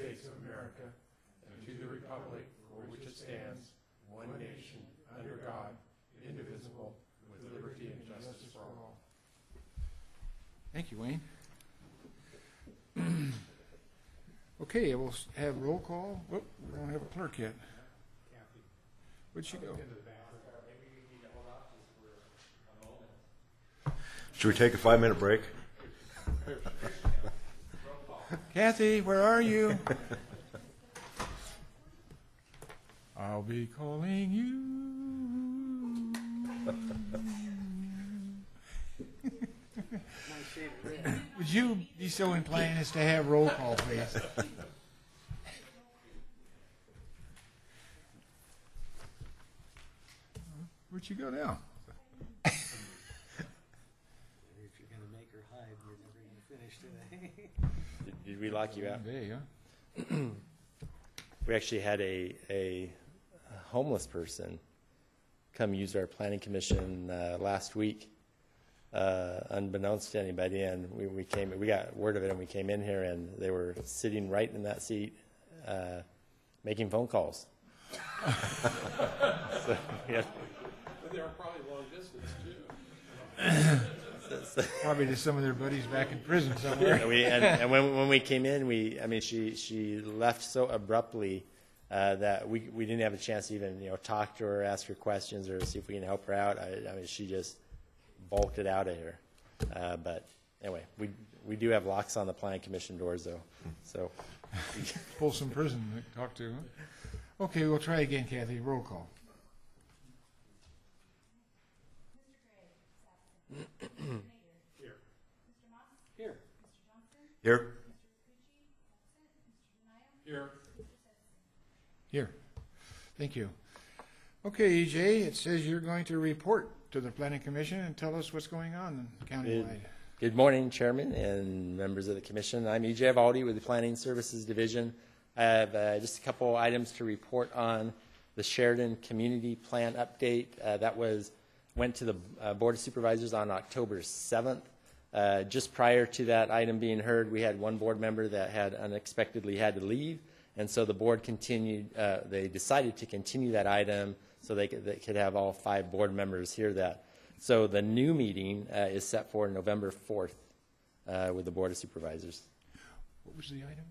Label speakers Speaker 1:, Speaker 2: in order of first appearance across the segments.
Speaker 1: States of America and to the republic for which it stands, one nation, under God, indivisible, with liberty and justice for all.
Speaker 2: Thank you, Wayne. Okay, we'll s- have roll call. Whoop, we don't have a clerk yet. Where'd she go?
Speaker 3: Should we take a five-minute break?
Speaker 2: Kathy, where are you? I'll be calling you. Would you be so inclined as to have roll call, please? Where'd you go now?
Speaker 4: If you're gonna make her hide, you're never gonna finish today.
Speaker 5: Did, did we lock you out?
Speaker 2: There, huh?
Speaker 5: We actually had a, a homeless person come use our planning commission uh, last week, uh, unbeknownst to anybody, and we, we came, we got word of it, and we came in here, and they were sitting right in that seat, uh, making phone calls. So, yeah,
Speaker 1: But they were probably long distance too.
Speaker 2: Probably to some of their buddies back in prison somewhere.
Speaker 5: And we, and, and when, when we came in, we, I mean, she, she left so abruptly, uh, that we, we didn't have a chance to even, you know, talk to her, ask her questions, or see if we can help her out. I, I mean, she just bolted out of here. Uh, but anyway, we, we do have locks on the planning commission doors though, so.
Speaker 2: Folsom Prison to talk to. huh? Okay, we'll try again, Kathy. Roll call.
Speaker 4: Here.
Speaker 3: Here? Mr. Johnson?
Speaker 1: Here,
Speaker 2: Here. Thank you. Okay, EJ, it says you're going to report to the planning commission and tell us what's going on countywide.
Speaker 5: Good morning, Chairman and members of the commission. I'm E.J. Ivaldi with the Planning Services Division. I have uh, just a couple items to report on the Sheridan Community Plan update. Uh, That was, went to the uh, Board of Supervisors on October 7th. Uh, Just prior to that item being heard, we had one board member that had unexpectedly had to leave, and so the board continued, uh, they decided to continue that item so they could, they could have all five board members hear that. So the new meeting uh, is set for November 4th uh, with the Board of Supervisors.
Speaker 2: What was the item?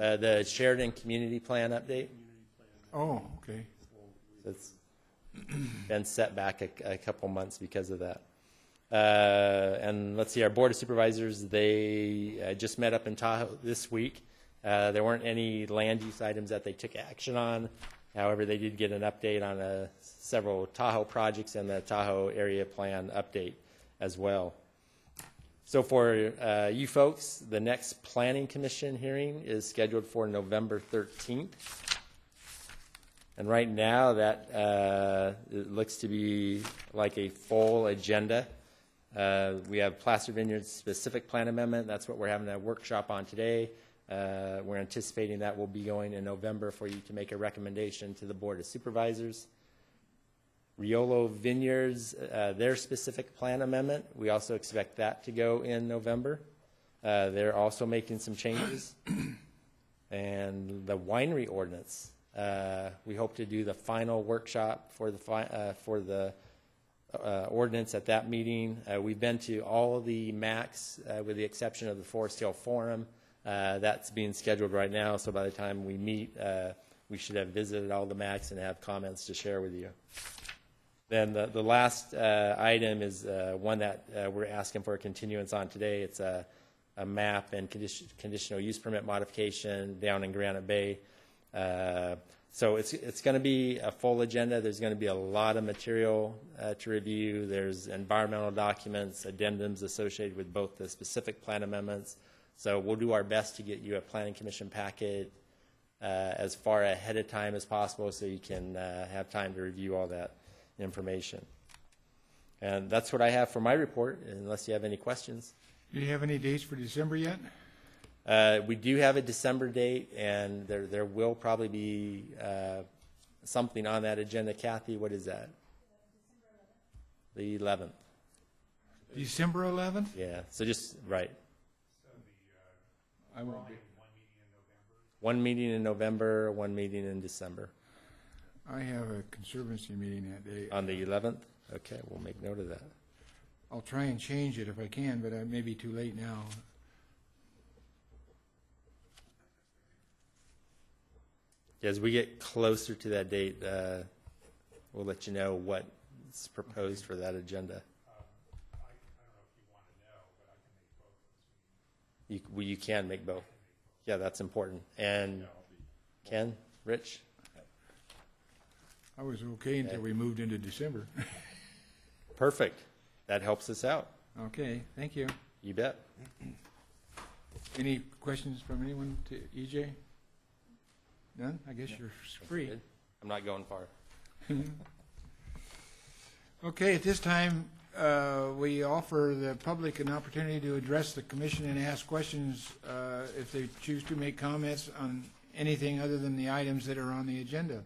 Speaker 5: Uh, The Sheridan Community Plan update,
Speaker 2: Oh, okay.
Speaker 5: it's been set back a, a couple months because of that. Uh, And let's see, our Board of Supervisors, they uh, just met up in Tahoe this week. Uh, There weren't any land use items that they took action on. However, they did get an update on uh, several Tahoe projects and the Tahoe Area Plan update as well. So for uh, you folks, the next Planning Commission hearing is scheduled for November 13th. And right now, that uh, it looks to be like a full agenda. Uh, We have Placer Vineyard's specific plan amendment, that's what we're having a workshop on today. Uh, We're anticipating that will be going in November for you to make a recommendation to the Board of Supervisors. Riolo Vineyards, uh, their specific plan amendment, we also expect that to go in November. Uh, They're also making some changes. And the winery ordinance, uh, we hope to do the final workshop for the, fi- uh, for the uh, ordinance at that meeting. Uh, We've been to all of the MACs, uh, with the exception of the Forest Hill Forum. Uh, That's being scheduled right now, so by the time we meet, uh, we should have visited all the MACs and have comments to share with you. Then the, the last uh, item is uh, one that uh, we're asking for a continuance on today. It's a, a map and condition, conditional use permit modification down in Granite Bay. Uh, So it's, it's going to be a full agenda. There's going to be a lot of material uh, to review. There's environmental documents, addendums associated with both the specific plan amendments. So we'll do our best to get you a planning commission packet uh, as far ahead of time as possible so you can uh, have time to review all that information. And that's what I have for my report, unless you have any questions.
Speaker 2: Do you have any dates for December yet?
Speaker 5: Uh, We do have a December date, and there, there will probably be uh, something on that agenda. Kathy, what is that? The 11th,
Speaker 2: December 11th?
Speaker 5: yeah. So just, right.
Speaker 2: I won't be.
Speaker 5: One meeting in November, one meeting in December.
Speaker 2: I have a conservancy meeting that day.
Speaker 5: On the 11th? Okay, we'll make note of that.
Speaker 2: I'll try and change it if I can, but I may be too late now.
Speaker 5: As we get closer to that date, uh, we'll let you know what's proposed for that agenda. You, well, you can make both. Yeah, that's important. And Ken, Rich?
Speaker 2: I was okay until we moved into December.
Speaker 5: Perfect. That helps us out.
Speaker 2: Okay, thank you.
Speaker 5: You bet.
Speaker 2: Any questions from anyone to EJ? None? I guess you're free.
Speaker 5: I'm not going far.
Speaker 2: Okay, at this time, uh, we offer the public an opportunity to address the commission and ask questions uh, if they choose to make comments on anything other than the items that are on the agenda.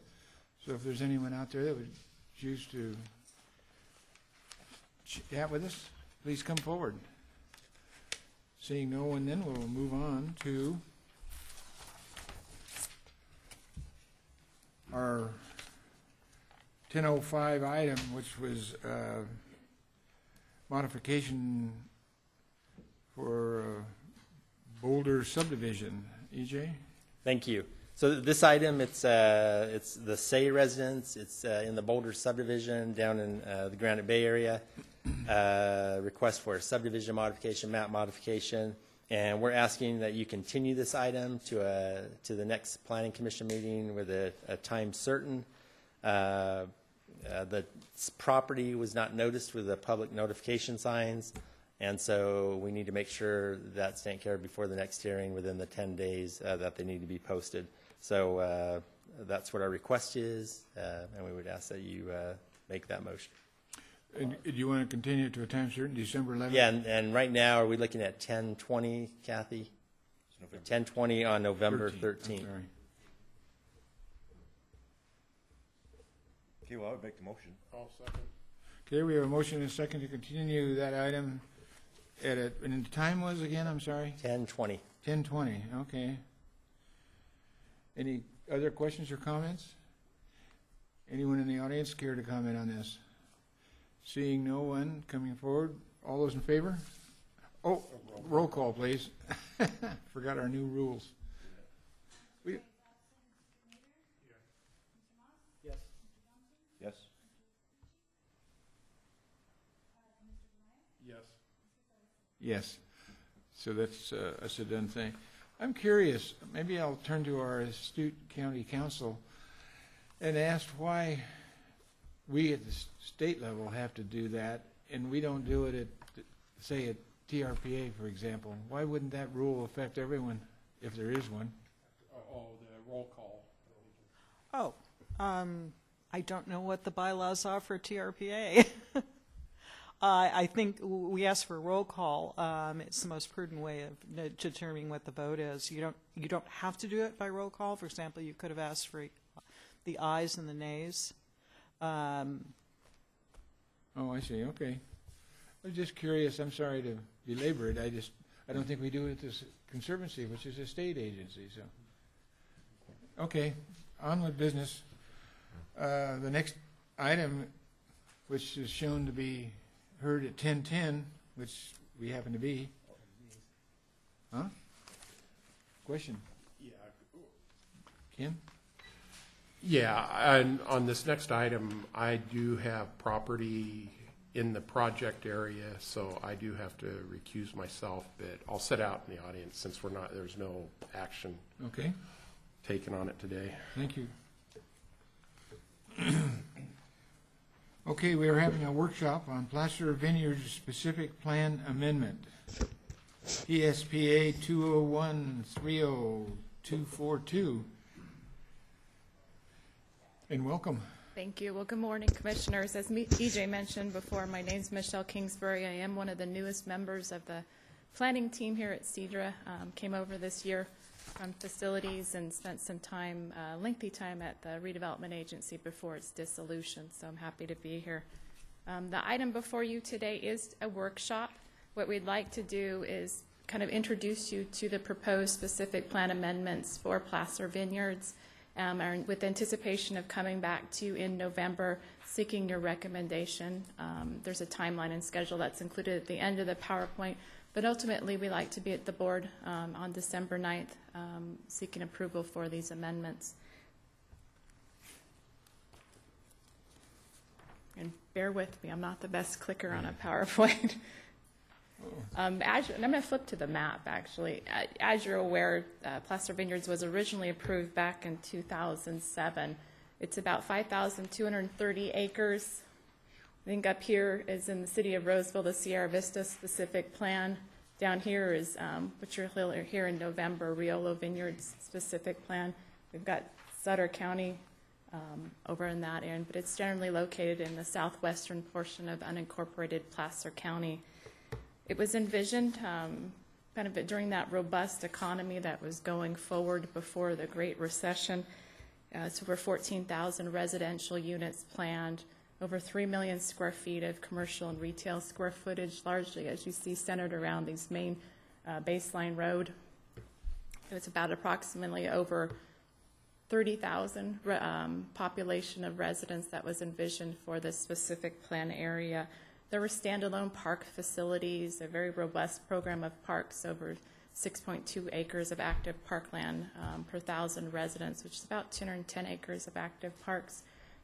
Speaker 2: So if there's anyone out there that would choose to chat with us, please come forward. Seeing no one, then we'll move on to our 1005 item, which was uh, modification for uh, Boulder subdivision. EJ?
Speaker 5: Thank you. So this item, it's, uh, it's the Say residence. It's uh, in the Boulder subdivision down in uh, the Granite Bay area. Uh, Request for a subdivision modification, map modification. And we're asking that you continue this item to a, to the next planning commission meeting with a, a time certain. Uh, uh, The property was not noticed with the public notification signs. And so we need to make sure that's taken care of before the next hearing within the 10 days uh, that they need to be posted. So uh, that's what our request is, uh, and we would ask that you uh, make that motion.
Speaker 2: And Do you want to continue to a time certain, December 11th?
Speaker 5: Yeah, and, and right now, are we looking at 10:20, Kathy? 10:20 on November
Speaker 2: 13th,
Speaker 5: 13th.
Speaker 3: Okay, well, I would make the motion.
Speaker 1: I'll second.
Speaker 2: Okay, we have a motion and a second to continue that item at a, and the time was again, I'm sorry?
Speaker 5: 10:20.
Speaker 2: 10:20, okay. Any other questions or comments? Anyone in the audience care to comment on this? Seeing no one coming forward, all those in favor? Oh, roll call, please. Forgot our new rules. We,
Speaker 4: Yes.
Speaker 3: Yes.
Speaker 1: Yes.
Speaker 2: yes, so that's uh, that's a done thing. I'm curious, maybe I'll turn to our astute county counsel and ask why we at the s- state level have to do that, and we don't do it at, say, at TRPA, for example. Why wouldn't that rule affect everyone, if there is one?
Speaker 1: Oh, the roll call.
Speaker 6: Oh, um, I don't know what the bylaws are for TRPA. I I think w- we ask for a roll call. Um, it's the most prudent way of n- determining what the vote is. You don't, you don't have to do it by roll call. For example, you could have asked for the ayes and the nays. Um,
Speaker 2: Oh, I see, okay. I was just curious, I'm sorry to belabor it, I just, I don't think we do it at this Conservancy, which is a state agency, so. Okay, on with business. Uh, the next item, which is shown to be heard at ten-ten, which we happen to be. Huh? Question,
Speaker 1: Yeah.
Speaker 2: Ken?
Speaker 1: Yeah, and on this next item, I do have property in the project area, so I do have to recuse myself, but I'll sit out in the audience since we're not, there's no action
Speaker 2: Okay,
Speaker 1: taken on it today.
Speaker 2: thank you. Okay, we are having a workshop on Placer Vineyards Specific Plan Amendment. PSPA 201-30242. And welcome.
Speaker 7: Thank you. Well, good morning, Commissioners. As EJ mentioned before, my name is Michelle Kingsbury. I am one of the newest members of the planning team here at Cedra. Um, Came over this year from facilities and spent some time, uh, lengthy time at the redevelopment agency before its dissolution, so I'm happy to be here. Um, The item before you today is a workshop. What we'd like to do is kind of introduce you to the proposed specific plan amendments for Placer Vineyards, um, and with anticipation of coming back to you in November, seeking your recommendation. Um, There's a timeline and schedule that's included at the end of the PowerPoint, but ultimately, we like to be at the board um, on December 9th, um, seeking approval for these amendments. And bear with me, I'm not the best clicker on a PowerPoint. Um, as, and I'm going to flip to the map, actually. As you're aware, uh, Placer Vineyards was originally approved back in 2007. It's about 5,230 acres. I think up here is in the city of Roseville, the Sierra Vista specific plan. Down here is um, Hill or here in November, Riolo Vineyards specific plan. We've got Sutter County um, over in that end, but it's generally located in the southwestern portion of unincorporated Placer County. It was envisioned um, kind of during that robust economy that was going forward before the Great Recession. Uh, It's over 14,000 residential units planned, over 3 million square feet of commercial and retail square footage, largely, as you see, centered around these main uh, baseline road. It's about approximately over 30,000 um, population of residents that was envisioned for this specific plan area. There were standalone park facilities, a very robust program of parks, over 6.2 acres of active parkland um, per thousand residents, which is about 210 acres of active parks.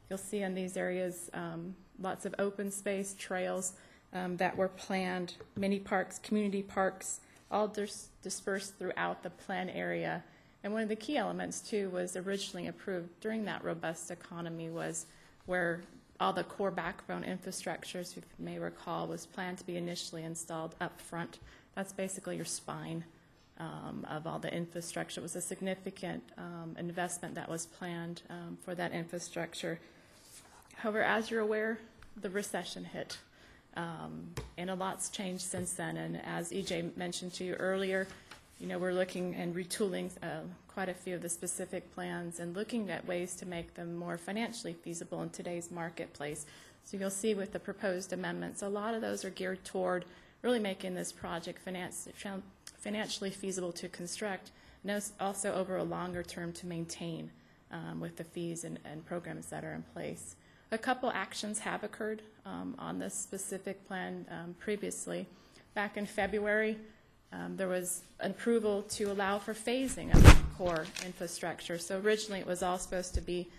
Speaker 7: You'll see in these areas um, lots of open space, trails um, that were planned, many parks, community parks, all dis- dispersed throughout the plan area. And one of the key elements, too, was originally approved during that robust economy was where all the core backbone infrastructures, if you may recall, was planned to be initially installed up front. That's basically your spine um, of all the infrastructure. It was a significant um, investment that was planned um, for that infrastructure. However, as you're aware, the recession hit. Um, and a lot's changed since then. And as EJ mentioned to you earlier, you know, we're looking and retooling uh, quite a few of the specific plans and looking at ways to make them more financially feasible in today's marketplace. So you'll see with the proposed amendments, a lot of those are geared toward really making this project finance, financially feasible to construct, and also over a longer term to maintain um, with the fees and, and programs that are in place. A couple actions have occurred um, on this specific plan um, previously. Back in February, um, there was an approval to allow for phasing of core infrastructure. So originally, it was all supposed to be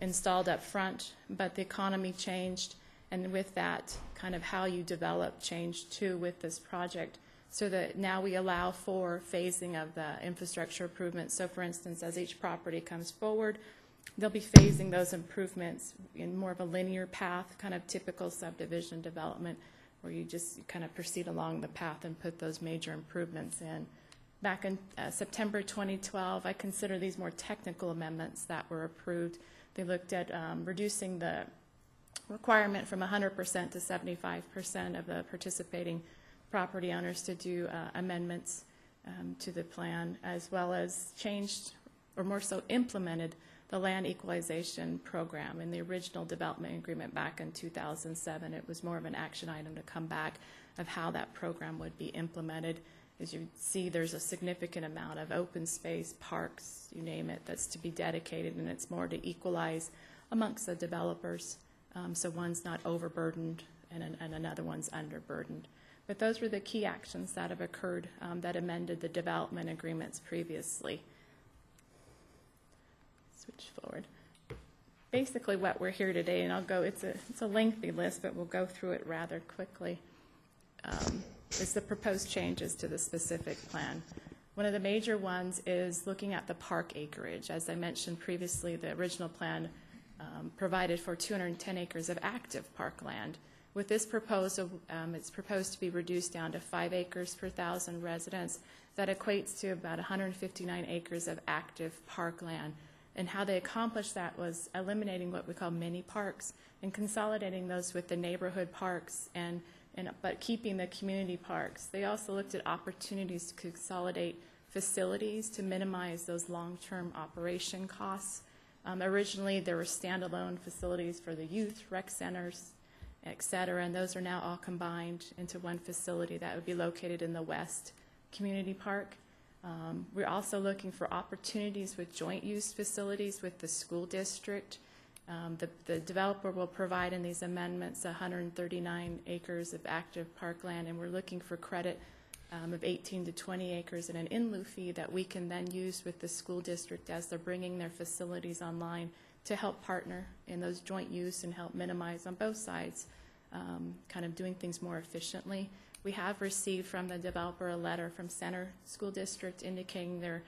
Speaker 7: installed up front, but the economy changed, and with that, kind of how you develop changed too with this project. So that now we allow for phasing of the infrastructure improvements. So for instance, as each property comes forward, they'll be phasing those improvements in more of a linear path, kind of typical subdivision development, where you just kind of proceed along the path and put those major improvements in. Back in uh, September 2012, I consider these more technical amendments that were approved. They looked at um, reducing the requirement from 100% to 75% of the participating property owners to do uh, amendments um, to the plan, as well as changed, or more so implemented, the land equalization program. In the original development agreement back in 2007, it was more of an action item to come back of how that program would be implemented. As you see, there's a significant amount of open space, parks, you name it, that's to be dedicated, and it's more to equalize amongst the developers. Um, so one's not overburdened and, and another one's underburdened. But those were the key actions that have occurred um, that amended the development agreements previously. Switch forward. Basically, what we're here today, and I'll go, it's a, it's a lengthy list, but we'll go through it rather quickly, um, is the proposed changes to the specific plan. One of the major ones is looking at the park acreage. As I mentioned previously, the original plan um, provided for 210 acres of active parkland. With this proposal, um, it's proposed to be reduced down to five acres per thousand residents. That equates to about 159 acres of active parkland. And how they accomplished that was eliminating what we call mini parks and consolidating those with the neighborhood parks and, and but keeping the community parks. They also looked at opportunities to consolidate facilities to minimize those long-term operation costs. Um, originally, there were standalone facilities for the youth, rec centers, et cetera, and those are now all combined into one facility that would be located in the west community park. Um, We're also looking for opportunities with joint use facilities with the school district. Um, The the developer will provide in these amendments 139 acres of active parkland, and we're looking for credit um, of 18 to 20 acres and an in lieu fee that we can then use with the school district as they're bringing their facilities online to help partner in those joint use and help minimize on both sides, um, kind of doing things more efficiently. We have received from the developer a letter from Center School District indicating their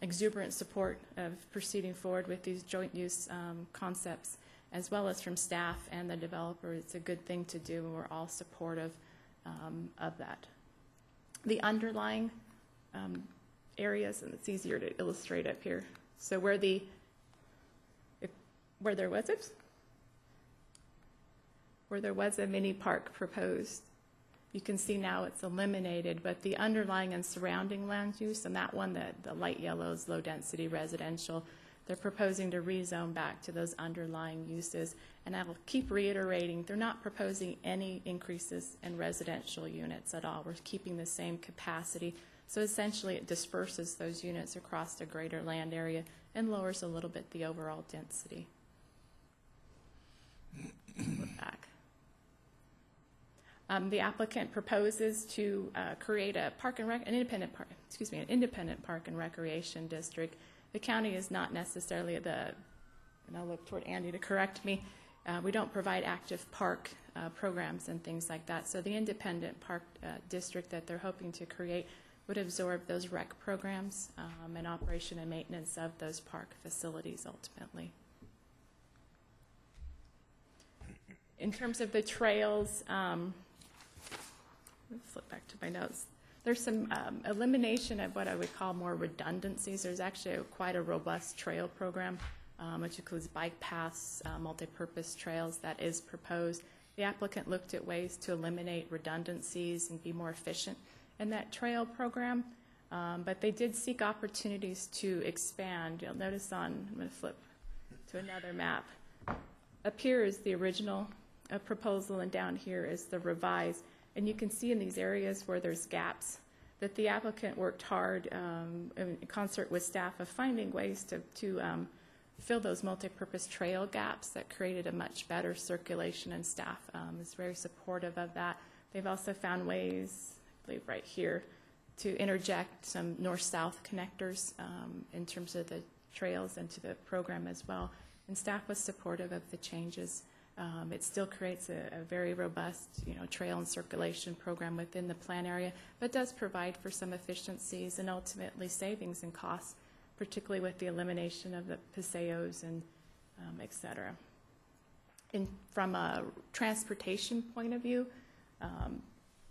Speaker 7: exuberant support of proceeding forward with these joint use um, concepts, as well as from staff and the developer. It's a good thing to do, and we're all supportive um, of that. The underlying um, areas, and it's easier to illustrate up here. So where the, if, where there was, oops, where there was a mini park proposed, you can see now it's eliminated, but the underlying and surrounding land use, and that one, the, the light yellow is low-density residential, they're proposing to rezone back to those underlying uses. And I will keep reiterating, they're not proposing any increases in residential units at all. We're keeping the same capacity. So essentially, it disperses those units across the greater land area and lowers a little bit the overall density. Back. Um, the applicant proposes to uh, create a park and rec, an independent park, excuse me, an independent park and recreation district. The county is not necessarily the, and I'll look toward Andy to correct me, uh, we don't provide active park uh, programs and things like that. So the independent park uh, district that they're hoping to create would absorb those rec programs um, and operation and maintenance of those park facilities ultimately. In terms of the trails, um, let me flip back to my notes. There's some um, elimination of what I would call more redundancies. There's actually a- quite a robust trail program, um, which includes bike paths, uh, multipurpose trails that is proposed. The applicant looked at ways to eliminate redundancies and be more efficient in that trail program, um, but they did seek opportunities to expand. You'll notice on, I'm going to flip to another map. Up here is the original uh, proposal, and down here is the revised. And you can see in these areas where there's gaps that the applicant worked hard um, in concert with staff of finding ways to, to um, fill those multipurpose trail gaps that created a much better circulation, and staff um, is very supportive of that. They've also found ways, I believe right here, to interject some north-south connectors um, in terms of the trails into the program as well. And staff was supportive of the changes. Um, It still creates a, a very robust, you know, trail and circulation program within the plan area, but does provide for some efficiencies and ultimately savings in costs, particularly with the elimination of the paseos and um, et cetera. And from a transportation point of view, um,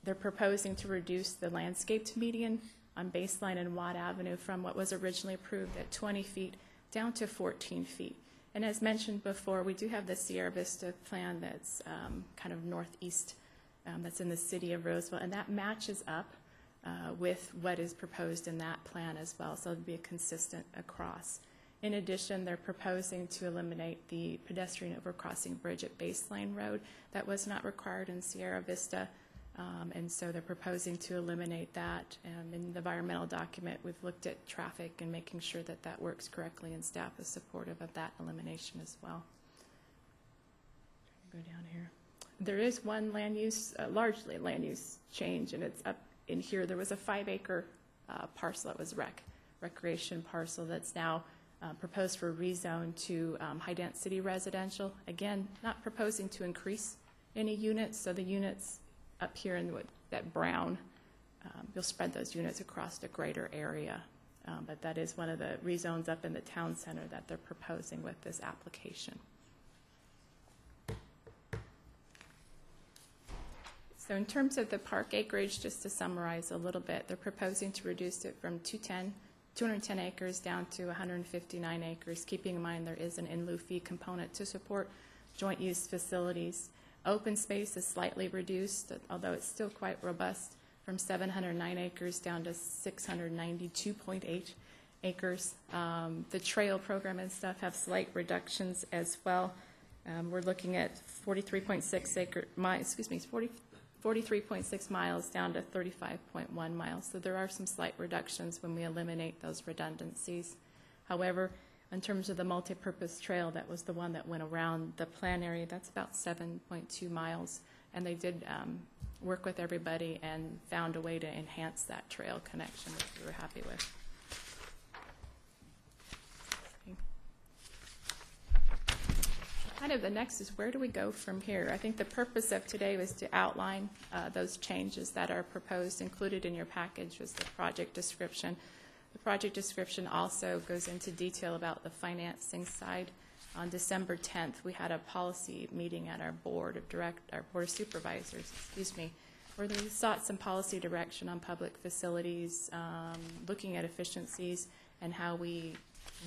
Speaker 7: they're proposing to reduce the landscaped median on Baseline and Watt Avenue from what was originally approved at 20 feet down to 14 feet. And as mentioned before, we do have the Sierra Vista plan that's um, kind of northeast, um, that's in the city of Roseville, and that matches up uh, with what is proposed in that plan as well, so it'll be consistent across. In addition, they're proposing to eliminate the pedestrian overcrossing bridge at Baseline Road. That was not required in Sierra Vista, um, and so they're proposing to eliminate that. Um, in the environmental document, we've looked at traffic and making sure that that works correctly, and staff is supportive of that elimination as well. Go down here. There is one land use, uh, largely land use change, and it's up in here. There was a five acre uh, parcel that was rec, recreation parcel that's now uh, proposed for rezone to um, high density residential. Again, not proposing to increase any units, so the units up here in what- that brown, um, you'll spread those units across a greater area. Um, But that is one of the rezones up in the town center that they're proposing with this application. So in terms of the park acreage, just to summarize a little bit, they're proposing to reduce it from 210, 210 acres down to 159 acres, keeping in mind there is an in lieu fee component to support joint use facilities. Open space is slightly reduced, although it's still quite robust, from 709 acres down to 692.8 acres. Um, The trail program and stuff have slight reductions as well. Um, We're looking at 43.6 acre, excuse me, 40 43.6 miles down to 35.1 miles. So there are some slight reductions when we eliminate those redundancies. However, in terms of the multipurpose trail, that was the one that went around the plan area, that's about 7.2 miles. And they did um, work with everybody and found a way to enhance that trail connection, which we were happy with. Kind of the next is where do we go from here? I think the purpose of today was to outline uh, those changes that are proposed. Included in your package was the project description. The project description also goes into detail about the financing side. On December 10th, we had a policy meeting at our board of direct, our board of supervisors, excuse me, where they sought some policy direction on public facilities, um, looking at efficiencies and how we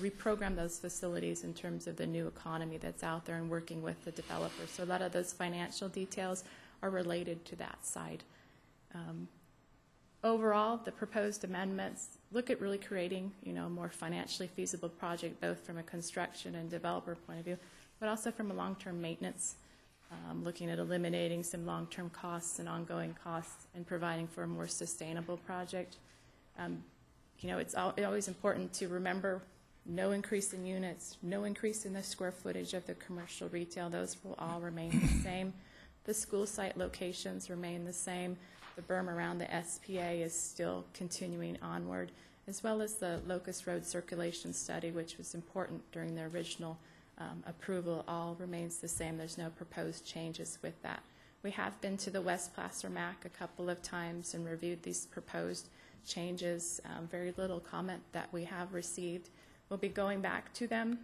Speaker 7: reprogram those facilities in terms of the new economy that's out there and working with the developers. So a lot of those financial details are related to that side. Um, Overall, the proposed amendments look at really creating, you know, a more financially feasible project, both from a construction and developer point of view, but also from a long-term maintenance, um, looking at eliminating some long-term costs and ongoing costs and providing for a more sustainable project. Um, You know, it's al- always important to remember, no increase in units, no increase in the square footage of the commercial retail, those will all remain the same. The school site locations remain the same. The berm around the SPA is still continuing onward, as well as the Locust Road Circulation Study, which was important during the original um, approval, all remains the same. There's no proposed changes with that. We have been to the West Placer MAC a couple of times and reviewed these proposed changes. Um, Very little comment that we have received. We'll be going back to them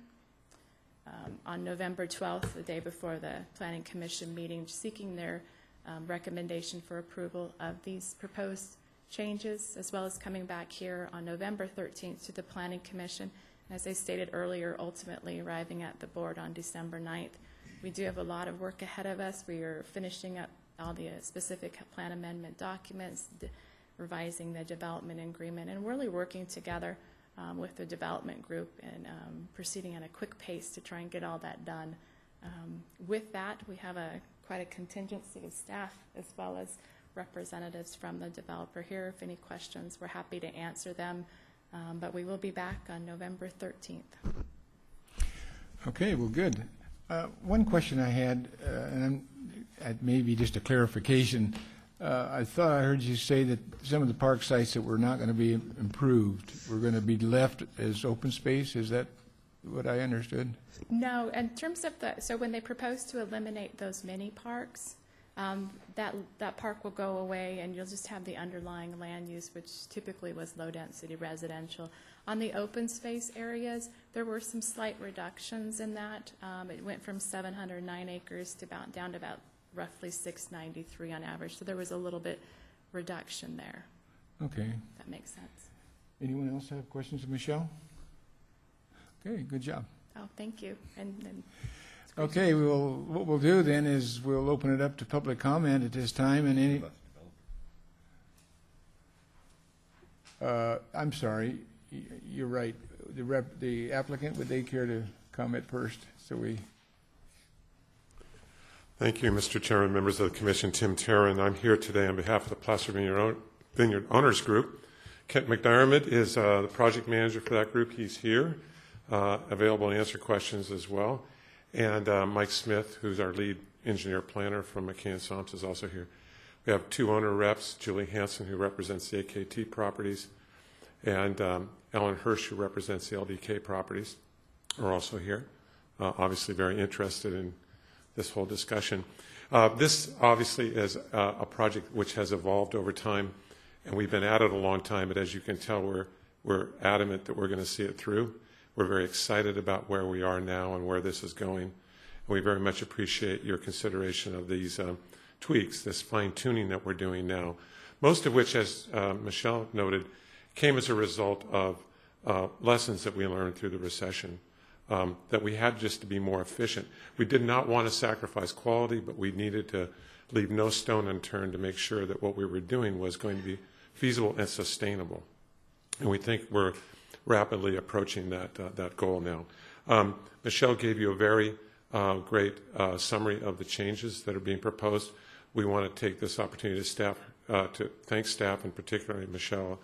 Speaker 7: um, on November 12th, the day before the Planning Commission meeting, seeking their um, recommendation for approval of these proposed changes, as well as coming back here on November 13th to the Planning Commission. As I stated earlier, ultimately arriving at the board on December 9th. We do have a lot of work ahead of us. We are finishing up all the uh, specific plan amendment documents, revising the development agreement, and really working together um, with the development group and um, proceeding at a quick pace to try and get all that done. Um, With that, we have a, quite a contingency of staff as well as representatives from the developer here. If any questions, we're happy to answer them. Um, But we will be back on November 13th.
Speaker 2: Okay, well, good. Uh, One question I had, uh, and I'm- maybe just a clarification. Uh, I thought I heard you say that some of the park sites that were not going to be improved were going to be left as open space. Is that what I understood?
Speaker 7: No, in terms of the, so when they propose to eliminate those mini parks, um, that, that park will go away and you'll just have the underlying land use, which typically was low-density residential. On the open space areas, there were some slight reductions in that. Um, it went from 709 acres to about, down to about roughly 693 on average. So there was a little bit reduction there.
Speaker 2: Okay.
Speaker 7: if That makes sense.
Speaker 2: Anyone else have questions of Michelle? Okay, good job.
Speaker 7: Oh, thank you. And, and it's great to
Speaker 2: Okay, we'll, what we'll do then is we'll open it up to public comment at this time, and any, uh, I'm sorry, y- you're right. The rep, the applicant, would they care to comment first? So we,
Speaker 8: Thank you, Mr. Chairman, members of the commission. Tim Taron. I'm here today on behalf of the Placer Vineyard Own- Vineyard Owners Group. Kent McDermott is uh, the project manager for that group. He's here, uh, available to answer questions as well. And uh, Mike Smith, who's our lead engineer planner from MacKay & Somps, is also here. We have two owner reps, Julie Hanson, who represents the AKT properties, and um, Ellen Hirsch, who represents the LDK properties, are also here. Uh, Obviously very interested in this whole discussion. Uh, This obviously is uh, a project which has evolved over time, and we've been at it a long time, but as you can tell, we're, we're adamant that we're going to see it through. We're very excited about where we are now and where this is going. We very much appreciate your consideration of these um, tweaks, this fine tuning that we're doing now, most of which, as uh, Michelle noted, came as a result of uh, lessons that we learned through the recession um, that we had just to be more efficient. We did not want to sacrifice quality, but we needed to leave no stone unturned to make sure that what we were doing was going to be feasible and sustainable. And we think we're rapidly approaching that, uh, that goal now. Um, Michelle gave you a very uh, great uh, summary of the changes that are being proposed. we want to take this opportunity to staff, uh, to thank staff and particularly Michelle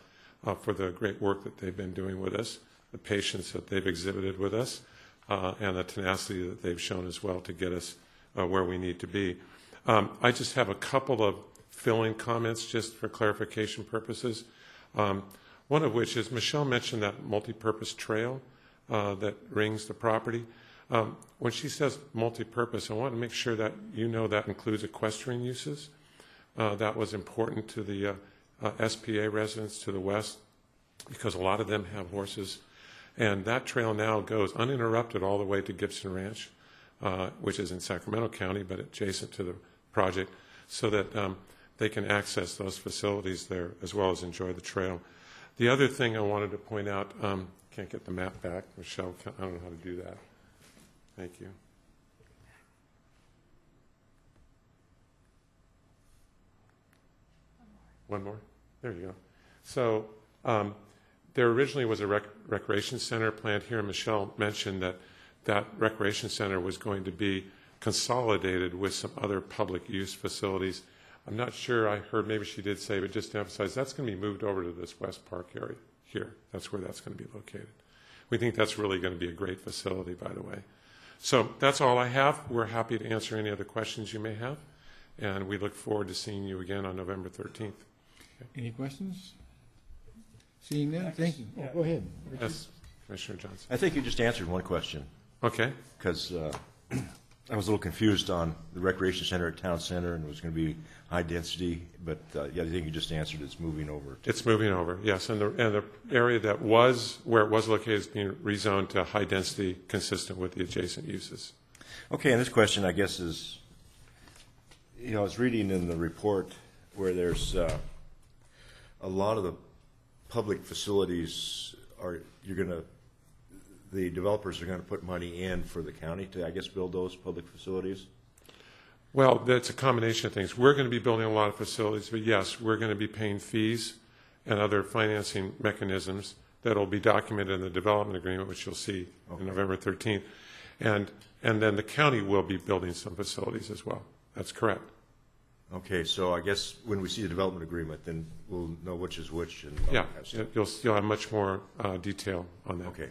Speaker 8: uh, for the great work that they've been doing with us, the patience that they've exhibited with us, uh, and the tenacity that they've shown as well to get us where we need to be. Um, I just have a couple of fill-in comments just for clarification purposes. Um, one of which is Michelle mentioned that multi-purpose trail uh, that rings the property. Um, when she says multi-purpose, I want to make sure that you know that includes equestrian uses. Uh, that was important to the uh, uh, SPA residents to the west because a lot of them have horses. And that trail now goes uninterrupted all the way to Gibson Ranch, uh, which is in Sacramento County, but adjacent to the project, so that um, they can access those facilities there as well as enjoy the trail. The other thing I wanted to point out, um, can't get the map back, Michelle, I don't know how to do that. Thank you. One more? There you go. So um, there originally was a rec- recreation center planned here. Michelle mentioned that that recreation center was going to be consolidated with some other public use facilities. I'm not sure, I heard maybe she did say, but just to emphasize, that's going to be moved over to this West Park area here. That's where that's going to be located. We think that's really going to be a great facility, by the way. So that's all I have. We're happy to answer any other questions you may have, and we look forward to seeing you again on November 13th.
Speaker 2: Any questions? Seeing none, thank you. Oh, go ahead.
Speaker 8: Yes, Commissioner Johnson.
Speaker 3: I think you just answered one question,
Speaker 8: Okay,
Speaker 3: because uh, I was a little confused on the recreation center at Town Center, and it was going to be high density, but uh, yeah, I think you just answered it's moving over. to-
Speaker 8: it's moving over, yes, and the, and the area that was, where it was located is being rezoned to high density consistent with the adjacent uses.
Speaker 3: Okay, and this question, I guess, is, you know, I was reading in the report where there's uh, a lot of the public facilities are, you're going to, the developers are going to put money in for the county to, I guess, build those public facilities?
Speaker 8: Well, that's a combination of things. We're going to be building a lot of facilities, but yes, we're going to be paying fees and other financing mechanisms that will be documented in the development agreement, which you'll see on November 13th. And, and then the county will be building some facilities as well. That's correct.
Speaker 3: Okay, so I guess when we see the development agreement, then we'll know which is which and
Speaker 8: Yeah, you'll, you'll have much more uh, detail on that.
Speaker 3: Okay.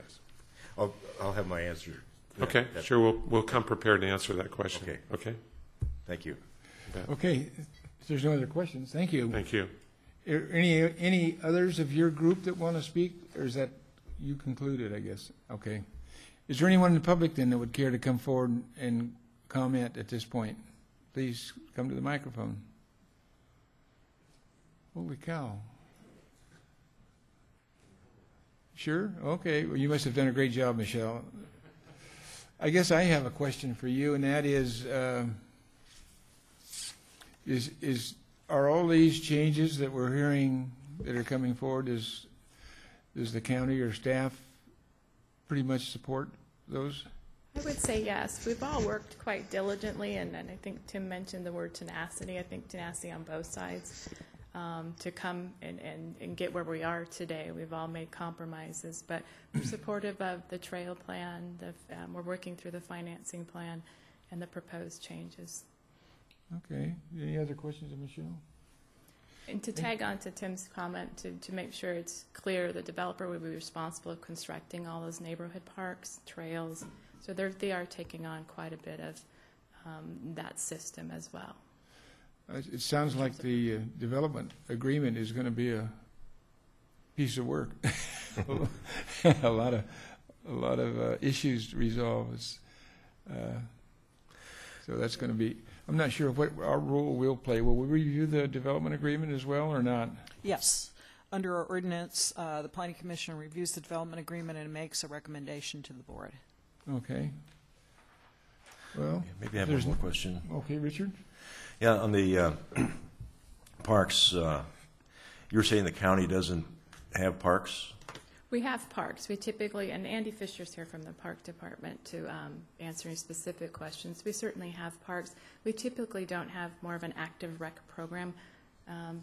Speaker 3: I'll, I'll have my answer. then.
Speaker 8: Okay,
Speaker 3: That-
Speaker 8: sure, we'll, we'll come prepared to answer that question.
Speaker 3: Okay.
Speaker 8: Okay,
Speaker 3: Thank you.
Speaker 2: Okay, if there's no other questions, thank you.
Speaker 8: thank you.
Speaker 2: Are Any, any others of your group that want to speak, or is that, you concluded, I guess? Okay. Is there anyone in the public then that would care to come forward and comment at this point? Please come to the microphone. Holy cow. Sure? Okay, well, you must have done a great job, Michelle. I guess I have a question for you, and that is, um, is, is, are all these changes that we're hearing that are coming forward, is, does the county or staff pretty much support those?
Speaker 7: I would say yes. We've all worked quite diligently, and, and I think Tim mentioned the word tenacity. I think tenacity on both sides um, to come and, and, and get where we are today. We've all made compromises, but we're supportive of the trail plan. The, um, we're working through the financing plan and the proposed changes.
Speaker 2: Okay, any other questions of Michelle?
Speaker 7: And to tag on to Tim's comment, to, to make sure it's clear, the developer would be responsible of constructing all those neighborhood parks, trails. So they're, they are taking on quite a bit of um, that system as well.
Speaker 2: It sounds like the uh, development agreement is going to be a piece of work. A lot of, a lot of uh, issues to resolve. It's, uh, So that's going to be, I'm not sure what our role will play. Will we review the development agreement as well or not?
Speaker 6: Yes. Under our ordinance, uh, the planning commission reviews the development agreement and makes a recommendation to the board.
Speaker 2: Okay. Well,
Speaker 3: Maybe I have
Speaker 2: There's
Speaker 3: one more question.
Speaker 2: okay, Richard?
Speaker 3: Yeah, on the uh, parks, uh, you were saying the county doesn't have parks?
Speaker 7: We have parks. We typically, and Andy Fisher's here from the Park Department to um, answer any specific questions. We certainly have parks. We typically don't have more of an active rec program. Um,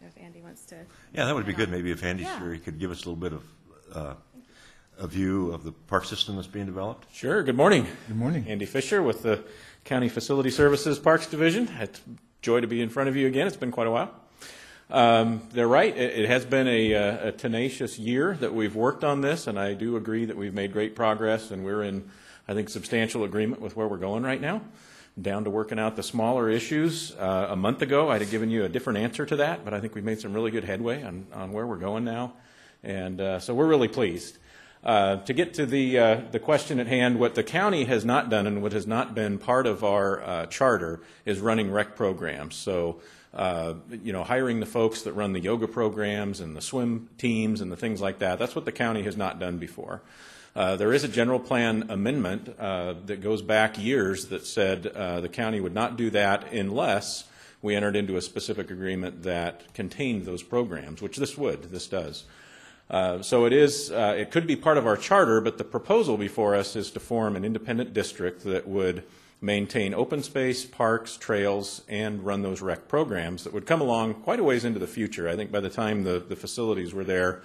Speaker 7: If Andy wants to.
Speaker 3: Yeah, that would be good, maybe if Andy's
Speaker 7: Yeah.
Speaker 3: here, he could give us a little bit of uh, a view of the park system that's being developed.
Speaker 9: Sure. Good morning.
Speaker 2: Good morning.
Speaker 9: Andy Fisher with the County Facility Services Parks Division. It's a joy to be in front of you again. It's been quite a while. Um, they're right. It, it has been a, uh, a tenacious year that we've worked on this, and I do agree that we've made great progress, and we're in, I think, substantial agreement with where we're going right now. Down to working out the smaller issues. Uh, a month ago, I'd have given you a different answer to that, but I think we've made some really good headway on, on where we're going now, and uh, so we're really pleased. Uh, to get to the uh, the question at hand, what the county has not done and what has not been part of our uh, charter is running rec programs. So, uh, you know, hiring the folks that run the yoga programs and the swim teams and the things like that. That's what the county has not done before. Uh, there is a general plan amendment that goes back years that said the county would not do that unless we entered into a specific agreement that contained those programs, which this would. This does. Uh, so it is. Uh, it could be part of our charter, but the proposal before us is to form an independent district that would maintain open space, parks, trails, and run those rec programs that would come along quite a ways into the future. I think by the time the, the facilities were there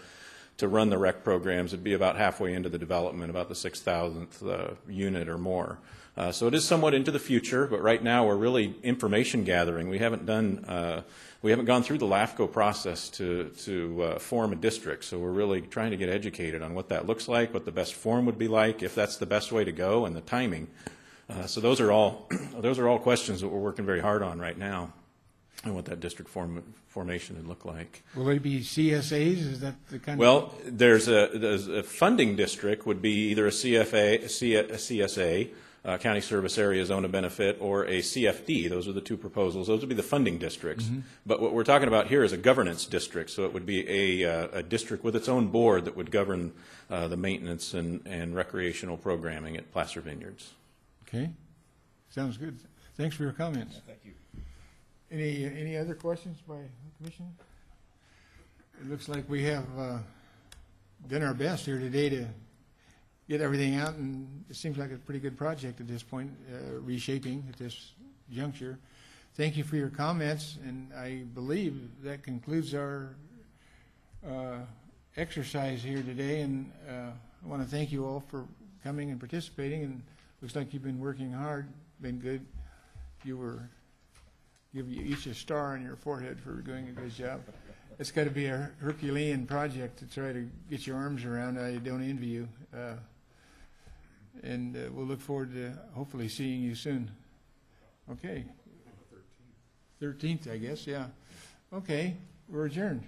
Speaker 9: to run the rec programs, it'd be about halfway into the development, about the 6,000th uh, unit or more. Uh, so it is somewhat into the future, but right now we're really information gathering. We haven't done, uh, we haven't gone through the LAFCO process to, to uh, form a district. So we're really trying to get educated on what that looks like, what the best form would be like, if that's the best way to go, and the timing. Uh, so those are all, those are all questions that we're working very hard on right now, and what that district form, formation would look like.
Speaker 2: Will it be CSAs? Is that the kind of?
Speaker 9: Well, there's a, there's a funding district would be either a CFA, a CSA, uh, County Service Area Zone of Benefit, or a CFD. Those are the two proposals. Those would be the funding districts. But what we're talking about here is a governance district. So it would be a, uh, a district with its own board that would govern uh, the maintenance and, and recreational programming at Placer Vineyards.
Speaker 2: Okay, sounds good. Thanks for your comments. Thank you. Any, any other questions by the commission? It looks like we have uh, done our best here today to get everything out, and it seems like a pretty good project at this point, uh, reshaping at this juncture. Thank you for your comments, and I believe that concludes our uh, exercise here today, and uh, I want to thank you all for coming and participating, and looks like you've been working hard, been good. You were, give you each a star on your forehead for doing a good job. It's got to be a Herculean project to try to get your arms around. I don't envy you. Uh, And uh, we'll look forward to hopefully seeing you soon. Okay. Thirteenth, I guess, yeah. Okay, we're adjourned.